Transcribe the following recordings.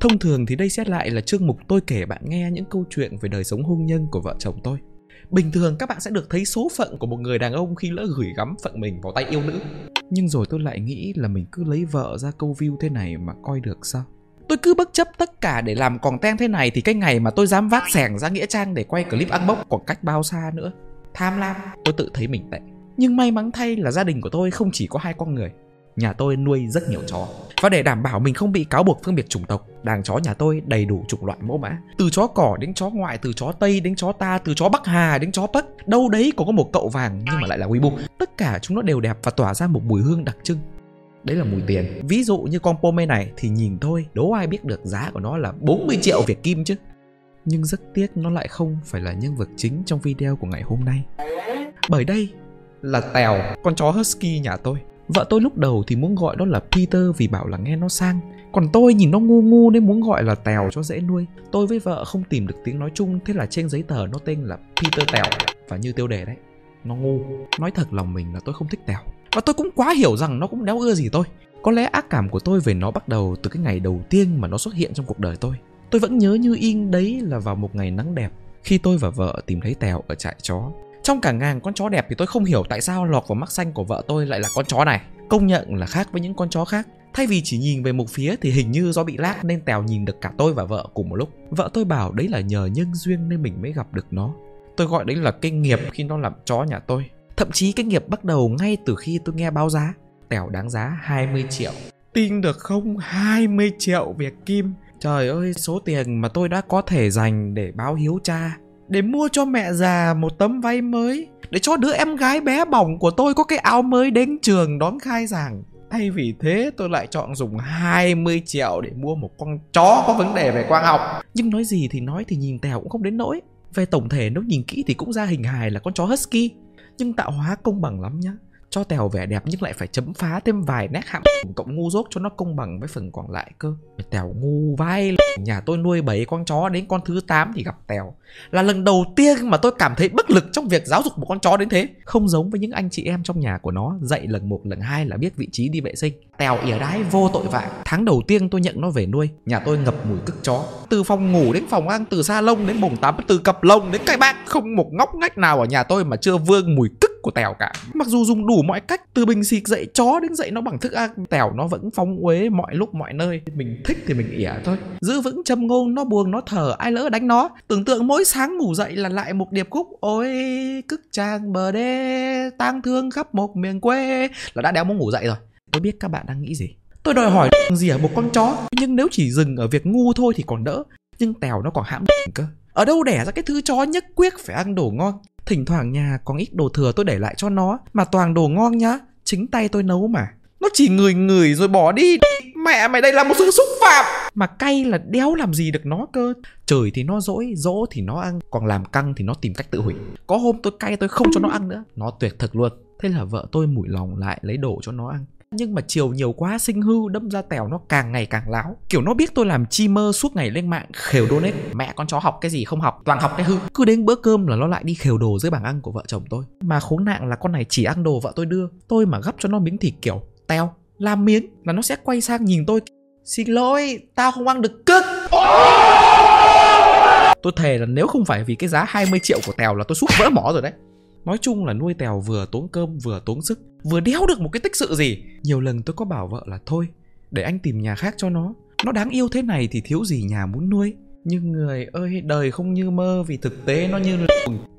Thông thường thì đây xét lại là chương mục tôi kể bạn nghe những câu chuyện về đời sống hôn nhân của vợ chồng tôi. Bình thường các bạn sẽ được thấy số phận của một người đàn ông khi lỡ gửi gắm phận mình vào tay yêu nữ. Nhưng rồi tôi lại nghĩ là mình cứ lấy vợ ra câu view thế này mà coi được sao? Tôi cứ bất chấp tất cả để làm còn ten thế này thì cái ngày mà tôi dám vác sẻng ra Nghĩa Trang để quay clip ăn bốc còn cách bao xa nữa. Tham lam, tôi tự thấy mình tệ. Nhưng may mắn thay là gia đình của tôi không chỉ có hai con người nhà tôi nuôi rất nhiều chó. Và để đảm bảo mình không bị cáo buộc phân biệt chủng tộc đàn chó nhà tôi đầy đủ chủng loại mẫu mã. Từ chó cỏ đến chó ngoại từ chó tây đến chó ta từ chó bắc hà đến chó bắc đâu đấy cũng có một cậu vàng nhưng mà lại là Weibo. Tất cả chúng nó đều đẹp và tỏa ra một mùi hương đặc trưng. Đấy là mùi tiền. Ví dụ như con pome này thì nhìn thôi đố ai biết được giá của nó là 40 triệu Việt Kim chứ. Nhưng rất tiếc nó lại không phải là nhân vật chính trong video của ngày hôm nay. Bởi đây là Tèo, con chó Husky nhà tôi. Vợ tôi lúc đầu thì muốn gọi đó là Peter vì bảo là nghe nó sang. Còn tôi nhìn nó ngu ngu nên muốn gọi là Tèo cho dễ nuôi. Tôi với vợ không tìm được tiếng nói chung, Thế là trên giấy tờ nó tên là Peter Tèo. Và như tiêu đề đấy, Nó ngu. Nói thật lòng mình là tôi không thích Tèo. Và tôi cũng quá hiểu rằng nó cũng đéo ưa gì tôi. Có lẽ ác cảm của tôi về nó bắt đầu từ cái ngày đầu tiên mà nó xuất hiện trong cuộc đời tôi. Tôi vẫn nhớ như in đấy là vào một ngày nắng đẹp, Khi tôi và vợ tìm thấy Tèo ở trại chó trong cả ngàn con chó đẹp thì tôi không hiểu tại sao lọt vào mắt xanh của vợ tôi lại là con chó này. Công nhận là khác với những con chó khác. Thay vì chỉ nhìn về một phía thì hình như do bị lác nên Tèo nhìn được cả tôi và vợ cùng một lúc. Vợ tôi bảo đấy là nhờ nhân duyên nên mình mới gặp được nó. Tôi gọi đấy là kinh nghiệp khi nó làm chó nhà tôi. Thậm chí cái nghiệp bắt đầu ngay từ khi tôi nghe báo giá. Tèo đáng giá 20 triệu. Tin được không? 20 triệu Việt Kim. Trời ơi, số tiền mà tôi đã có thể dành để báo hiếu cha để mua cho mẹ già một tấm váy mới, để cho đứa em gái bé bỏng của tôi có cái áo mới đến trường đón khai giảng. Thay vì thế, tôi lại chọn dùng 20 triệu để mua một con chó có vấn đề về quang học. Nhưng nói gì thì nói thì nhìn tèo cũng không đến nỗi. Về tổng thể, nếu nhìn kỹ thì cũng ra hình hài là con chó husky. Nhưng tạo hóa công bằng lắm nhá cho tèo vẻ đẹp nhưng lại phải chấm phá thêm vài nét hạm cộng ngu dốt cho nó công bằng với phần còn lại cơ. Tèo ngu vai nhà tôi nuôi bảy con chó đến con thứ 8 thì gặp tèo. Là lần đầu tiên mà tôi cảm thấy bất lực trong việc giáo dục một con chó đến thế. Không giống với những anh chị em trong nhà của nó, dạy lần một, lần hai là biết vị trí đi vệ sinh. Tèo ỉa đái vô tội vạ. Tháng đầu tiên tôi nhận nó về nuôi, nhà tôi ngập mùi cức chó. Từ phòng ngủ đến phòng ăn, từ sa lông đến bồn tắm, từ cặp lông đến cái bác không một ngóc ngách nào ở nhà tôi mà chưa vương mùi cức của tèo cả. Mặc dù dùng đủ mọi cách, từ bình xịt dậy chó đến dậy nó bằng thức ăn, tèo nó vẫn phóng uế mọi lúc mọi nơi. Mình thích thì mình ỉa thôi. Giữ vững châm ngôn, nó buồn nó thở, ai lỡ đánh nó. Tưởng tượng mỗi sáng ngủ dậy là lại một điệp khúc, ôi, cức trang bờ đê, tang thương khắp một miền quê. Là đã đéo muốn ngủ dậy rồi. Tôi biết các bạn đang nghĩ gì. Tôi đòi hỏi gì ở một con chó? Nhưng nếu chỉ dừng ở việc ngu thôi thì còn đỡ. Nhưng tèo nó còn hãm cơ ở đâu đẻ ra cái thứ chó nhất quyết phải ăn đồ ngon? Thỉnh thoảng nhà còn ít đồ thừa tôi để lại cho nó Mà toàn đồ ngon nhá Chính tay tôi nấu mà. Nó chỉ ngửi ngửi rồi bỏ đi. Mẹ mày đây là một sự xúc phạm. Mà cay là đéo làm gì được nó cơ. Trời thì nó dỗi, dỗ thì nó ăn Còn làm căng thì nó tìm cách tự hủy. Có hôm tôi cay tôi không cho nó ăn nữa. Nó tuyệt thực luôn. Thế là vợ tôi mủi lòng lại lấy đồ cho nó ăn nhưng mà chiều nhiều quá, sinh hư, đâm ra tèo nó càng ngày càng láo. Kiểu nó biết tôi làm chi mơ suốt ngày lên mạng, khều donate mẹ con chó học cái gì không học, toàn học cái hư. Cứ đến bữa cơm là nó lại đi khều đồ dưới bảng ăn của vợ chồng tôi. Mà khốn nạn là con này chỉ ăn đồ vợ tôi đưa. Tôi mà gấp cho nó miếng thịt kiểu teo làm miếng là nó sẽ quay sang nhìn tôi. Xin lỗi, tao không ăn được cức. Tôi thề là nếu không phải vì cái giá 20 triệu của tèo là tôi xúc vỡ mỏ rồi đấy. Nói chung là nuôi tèo vừa tốn cơm vừa tốn sức, Vừa đéo được một cái tích sự gì. Nhiều lần tôi có bảo vợ là, thôi, Để anh tìm nhà khác cho nó. Nó đáng yêu thế này thì thiếu gì nhà muốn nuôi. Nhưng người ơi, đời không như mơ Vì thực tế nó như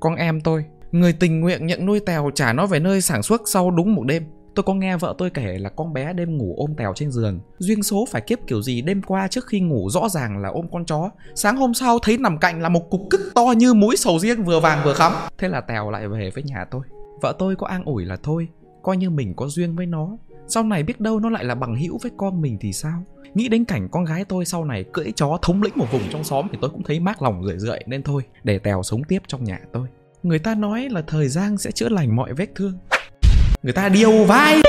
Con em tôi, Người tình nguyện nhận nuôi tèo trả nó về nơi sản xuất sau đúng một đêm. Tôi có nghe vợ tôi kể là con bé đêm ngủ ôm tèo trên giường. Duyên số phải kiếp kiểu gì đêm qua trước khi ngủ rõ ràng là ôm con chó. Sáng hôm sau thấy nằm cạnh là một cục cức to như mũi sầu riêng vừa vàng vừa khắm. Thế là tèo lại về với nhà tôi. Vợ tôi có an ủi là thôi, Coi như mình có duyên với nó. Sau này biết đâu nó lại là bằng hữu với con mình thì sao? Nghĩ đến cảnh con gái tôi sau này cưỡi chó thống lĩnh một vùng trong xóm Thì tôi cũng thấy mát lòng rười rượi, nên thôi, Để tèo sống tiếp trong nhà tôi. Người ta nói là thời gian sẽ chữa lành mọi vết thương người ta điêu vai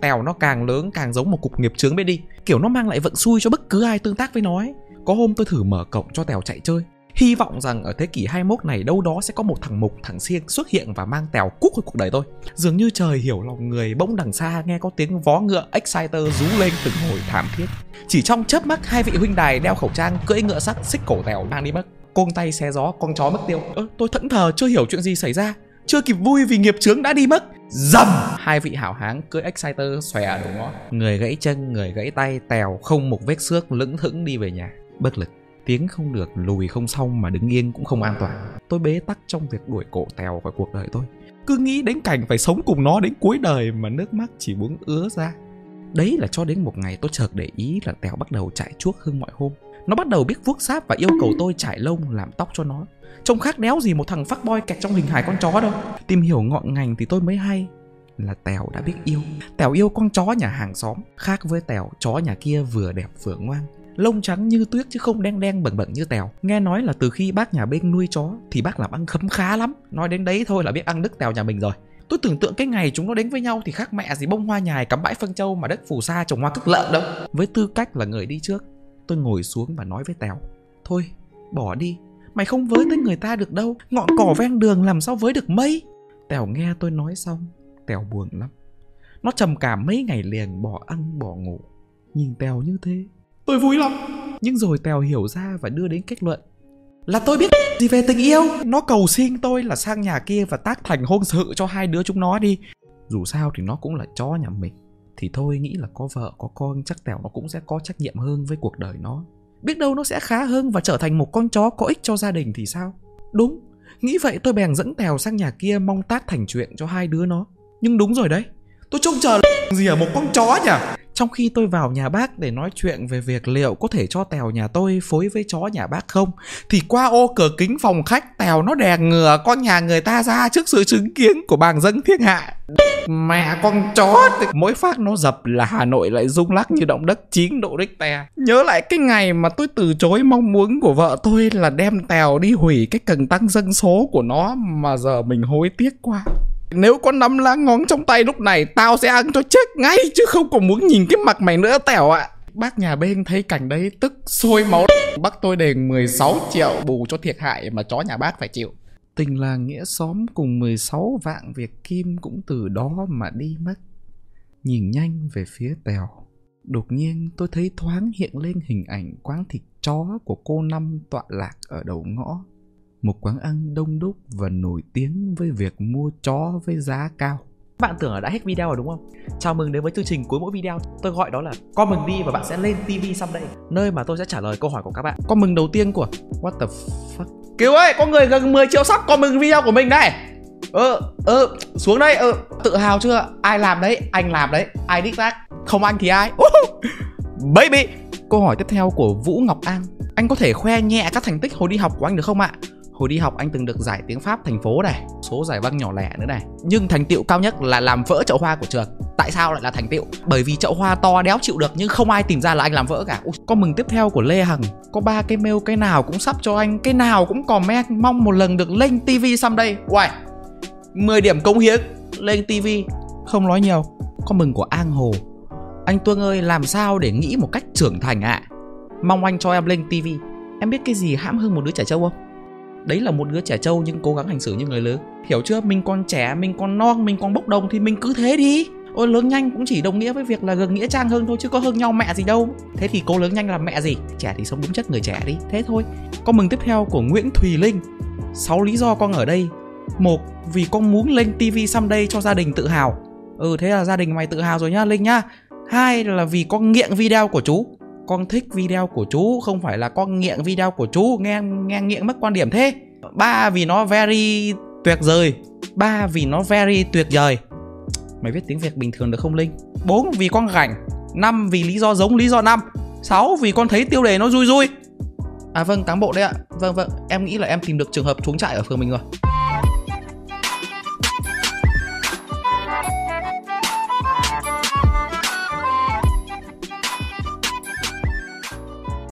tèo nó càng lớn càng giống một cục nghiệp chướng bên đi kiểu nó mang lại vận xui cho bất cứ ai tương tác với nó ấy có hôm tôi thử mở cổng cho tèo chạy chơi Hy vọng rằng ở thế kỷ 21 này đâu đó sẽ có một thằng mục, thằng siêng xuất hiện và mang tèo cúc của cuộc đời tôi. Dường như trời hiểu lòng người bỗng đằng xa nghe có tiếng vó ngựa Exciter rú lên từng hồi thảm thiết. Chỉ trong chớp mắt hai vị huynh đài đeo khẩu trang cưỡi ngựa sắt xích cổ tèo đang đi mất. Côn tay xe gió con chó mất tiêu. Ơ, tôi thẫn thờ chưa hiểu chuyện gì xảy ra. Chưa kịp vui vì nghiệp chướng đã đi mất. Dầm! Hai vị hảo háng cưỡi Exciter xòe à, đúng ngõ Người gãy chân, người gãy tay Tèo không một vết xước lững thững đi về nhà. Bất lực. Tiếng không được, lùi không xong mà đứng yên cũng không an toàn. Tôi bế tắc trong việc đuổi cổ Tèo khỏi cuộc đời tôi. Cứ nghĩ đến cảnh phải sống cùng nó đến cuối đời Mà nước mắt chỉ muốn ứa ra. Đấy là cho đến một ngày tôi chợt để ý là Tèo bắt đầu chạy chuốc hơn mọi hôm. Nó bắt đầu biết vuốt sáp và yêu cầu tôi trải lông làm tóc cho nó. Trông khác đéo gì một thằng phát boy kẹt trong hình hài con chó đâu. Tìm hiểu ngọn ngành thì tôi mới hay là Tèo đã biết yêu. Tèo yêu con chó nhà hàng xóm Khác với Tèo, chó nhà kia vừa đẹp vừa ngoan. Lông trắng như tuyết chứ không đen đen bẩn bẩn như Tèo. Nghe nói là từ khi bác nhà bên nuôi chó Thì bác làm ăn khấm khá lắm. Nói đến đấy thôi là biết ăn đức Tèo nhà mình rồi. Tôi tưởng tượng cái ngày chúng nó đến với nhau thì khác mẹ gì bông hoa nhài cắm bãi phân châu mà đất phù sa trồng hoa cức lợn đâu. Với tư cách là người đi trước, tôi ngồi xuống và nói với Tèo. Thôi, bỏ đi, Mày không với tới người ta được đâu. Ngọn cỏ ven đường làm sao với được mây Tèo nghe tôi nói xong Tèo buồn lắm. Nó trầm cảm mấy ngày liền bỏ ăn bỏ ngủ. Nhìn Tèo như thế Tôi vui lắm. Nhưng rồi Tèo hiểu ra và đưa đến kết luận. Là tôi biết gì về tình yêu. Nó cầu xin tôi là sang nhà kia và tác thành hôn sự cho hai đứa chúng nó đi. Dù sao thì nó cũng là chó nhà mình. Thì thôi nghĩ là có vợ có con chắc Tèo nó cũng sẽ có trách nhiệm hơn với cuộc đời nó Biết đâu nó sẽ khá hơn và trở thành một con chó có ích cho gia đình thì sao? Đúng, nghĩ vậy tôi bèn dẫn Tèo sang nhà kia mong tác thành chuyện cho hai đứa nó. Nhưng đúng rồi đấy, tôi trông chờ gì ở một con chó nhỉ? Trong khi tôi vào nhà bác để nói chuyện về việc liệu có thể cho Tèo nhà tôi phối với chó nhà bác không Thì qua ô cửa kính phòng khách Tèo nó đè ngừa con nhà người ta ra trước sự chứng kiến của bàng dân thiên hạ. Mẹ con chó Mỗi phát nó dập là Hà Nội lại rung lắc như động đất 9 độ Richter. Nhớ lại cái ngày mà tôi từ chối mong muốn của vợ tôi là đem Tèo đi hủy cái cần tăng dân số của nó Mà giờ mình hối tiếc quá nếu có năm lá ngón trong tay lúc này, Tao sẽ ăn cho chết ngay, Chứ không còn muốn nhìn cái mặt mày nữa, Tèo ạ. À. Bác nhà bên thấy cảnh đấy tức sôi máu. Bác tôi đền 16 triệu bù cho thiệt hại mà chó nhà bác phải chịu. Tình làng nghĩa xóm cùng 16 vạn Việt Kim cũng từ đó mà đi mất. Nhìn nhanh về phía Tèo. Đột nhiên tôi thấy thoáng hiện lên hình ảnh quán thịt chó của cô Năm tọa lạc ở đầu ngõ một quán ăn đông đúc và nổi tiếng với việc mua chó với giá cao. Bạn tưởng là đã hết video rồi đúng không? Chào mừng đến với chương trình cuối mỗi video. Tôi gọi đó là comment đi và bạn sẽ lên TV someday. Nơi mà tôi sẽ trả lời câu hỏi của các bạn. Comment đầu tiên của What the fuck? Kiều ơi, có người gần 10 triệu sắp comment video của mình đây. Ờ, ờ, xuống đây, ờ, tự hào chưa? Ai làm đấy? Anh làm đấy. Ai đích tác? Không anh thì ai? Uh, baby. Câu hỏi tiếp theo của Vũ Ngọc An. Anh có thể khoe nhẹ các thành tích hồi đi học của anh được không ạ? Hồi đi học anh từng được giải tiếng Pháp thành phố này Số giải văn nhỏ lẻ nữa này. Nhưng thành tựu cao nhất là làm vỡ chậu hoa của trường. Tại sao lại là thành tựu? Bởi vì chậu hoa to đéo chịu được Nhưng không ai tìm ra là anh làm vỡ cả. Ui, Có mừng tiếp theo của Lê Hằng. Có ba cái mail cái nào cũng sắp cho anh Cái nào cũng comment Mong một lần được lên TV someday Uầy 10 điểm cống hiến Lên TV Không nói nhiều Có mừng của An Hồ. Anh Tuân ơi làm sao để nghĩ một cách trưởng thành ạ? À? Mong anh cho em lên TV Em biết cái gì hãm hơn một đứa trẻ trâu không? Đấy là một đứa trẻ trâu nhưng cố gắng hành xử như người lớn. Hiểu chưa? Mình còn trẻ, mình còn non, mình còn bốc đồng thì mình cứ thế đi. Ôi, lớn nhanh cũng chỉ đồng nghĩa với việc là gần nghĩa trang hơn thôi chứ có hơn nhau mẹ gì đâu. Thế thì cô lớn nhanh làm mẹ gì? Trẻ thì sống đúng chất người trẻ đi. Thế thôi. Con mừng tiếp theo của nguyễn thùy linh. Sáu lý do con ở đây. Một, vì con muốn lên tv someday cho gia đình tự hào. Ừ thế là gia đình mày tự hào rồi nhá, linh nhá. Hai là vì con nghiện video của chú con thích video của chú, không phải là con nghiện video của chú. Nghe nghe nghiện mất quan điểm thế. Ba vì nó very tuyệt vời. Ba vì nó very tuyệt vời. Mày viết tiếng việt bình thường được không, linh? Bốn vì con rảnh. Năm vì lý do giống lý do năm. Sáu vì con thấy tiêu đề nó vui vui. À vâng cán bộ đấy ạ. Vâng vâng. Em nghĩ là em tìm được trường hợp trốn trại ở phường mình rồi.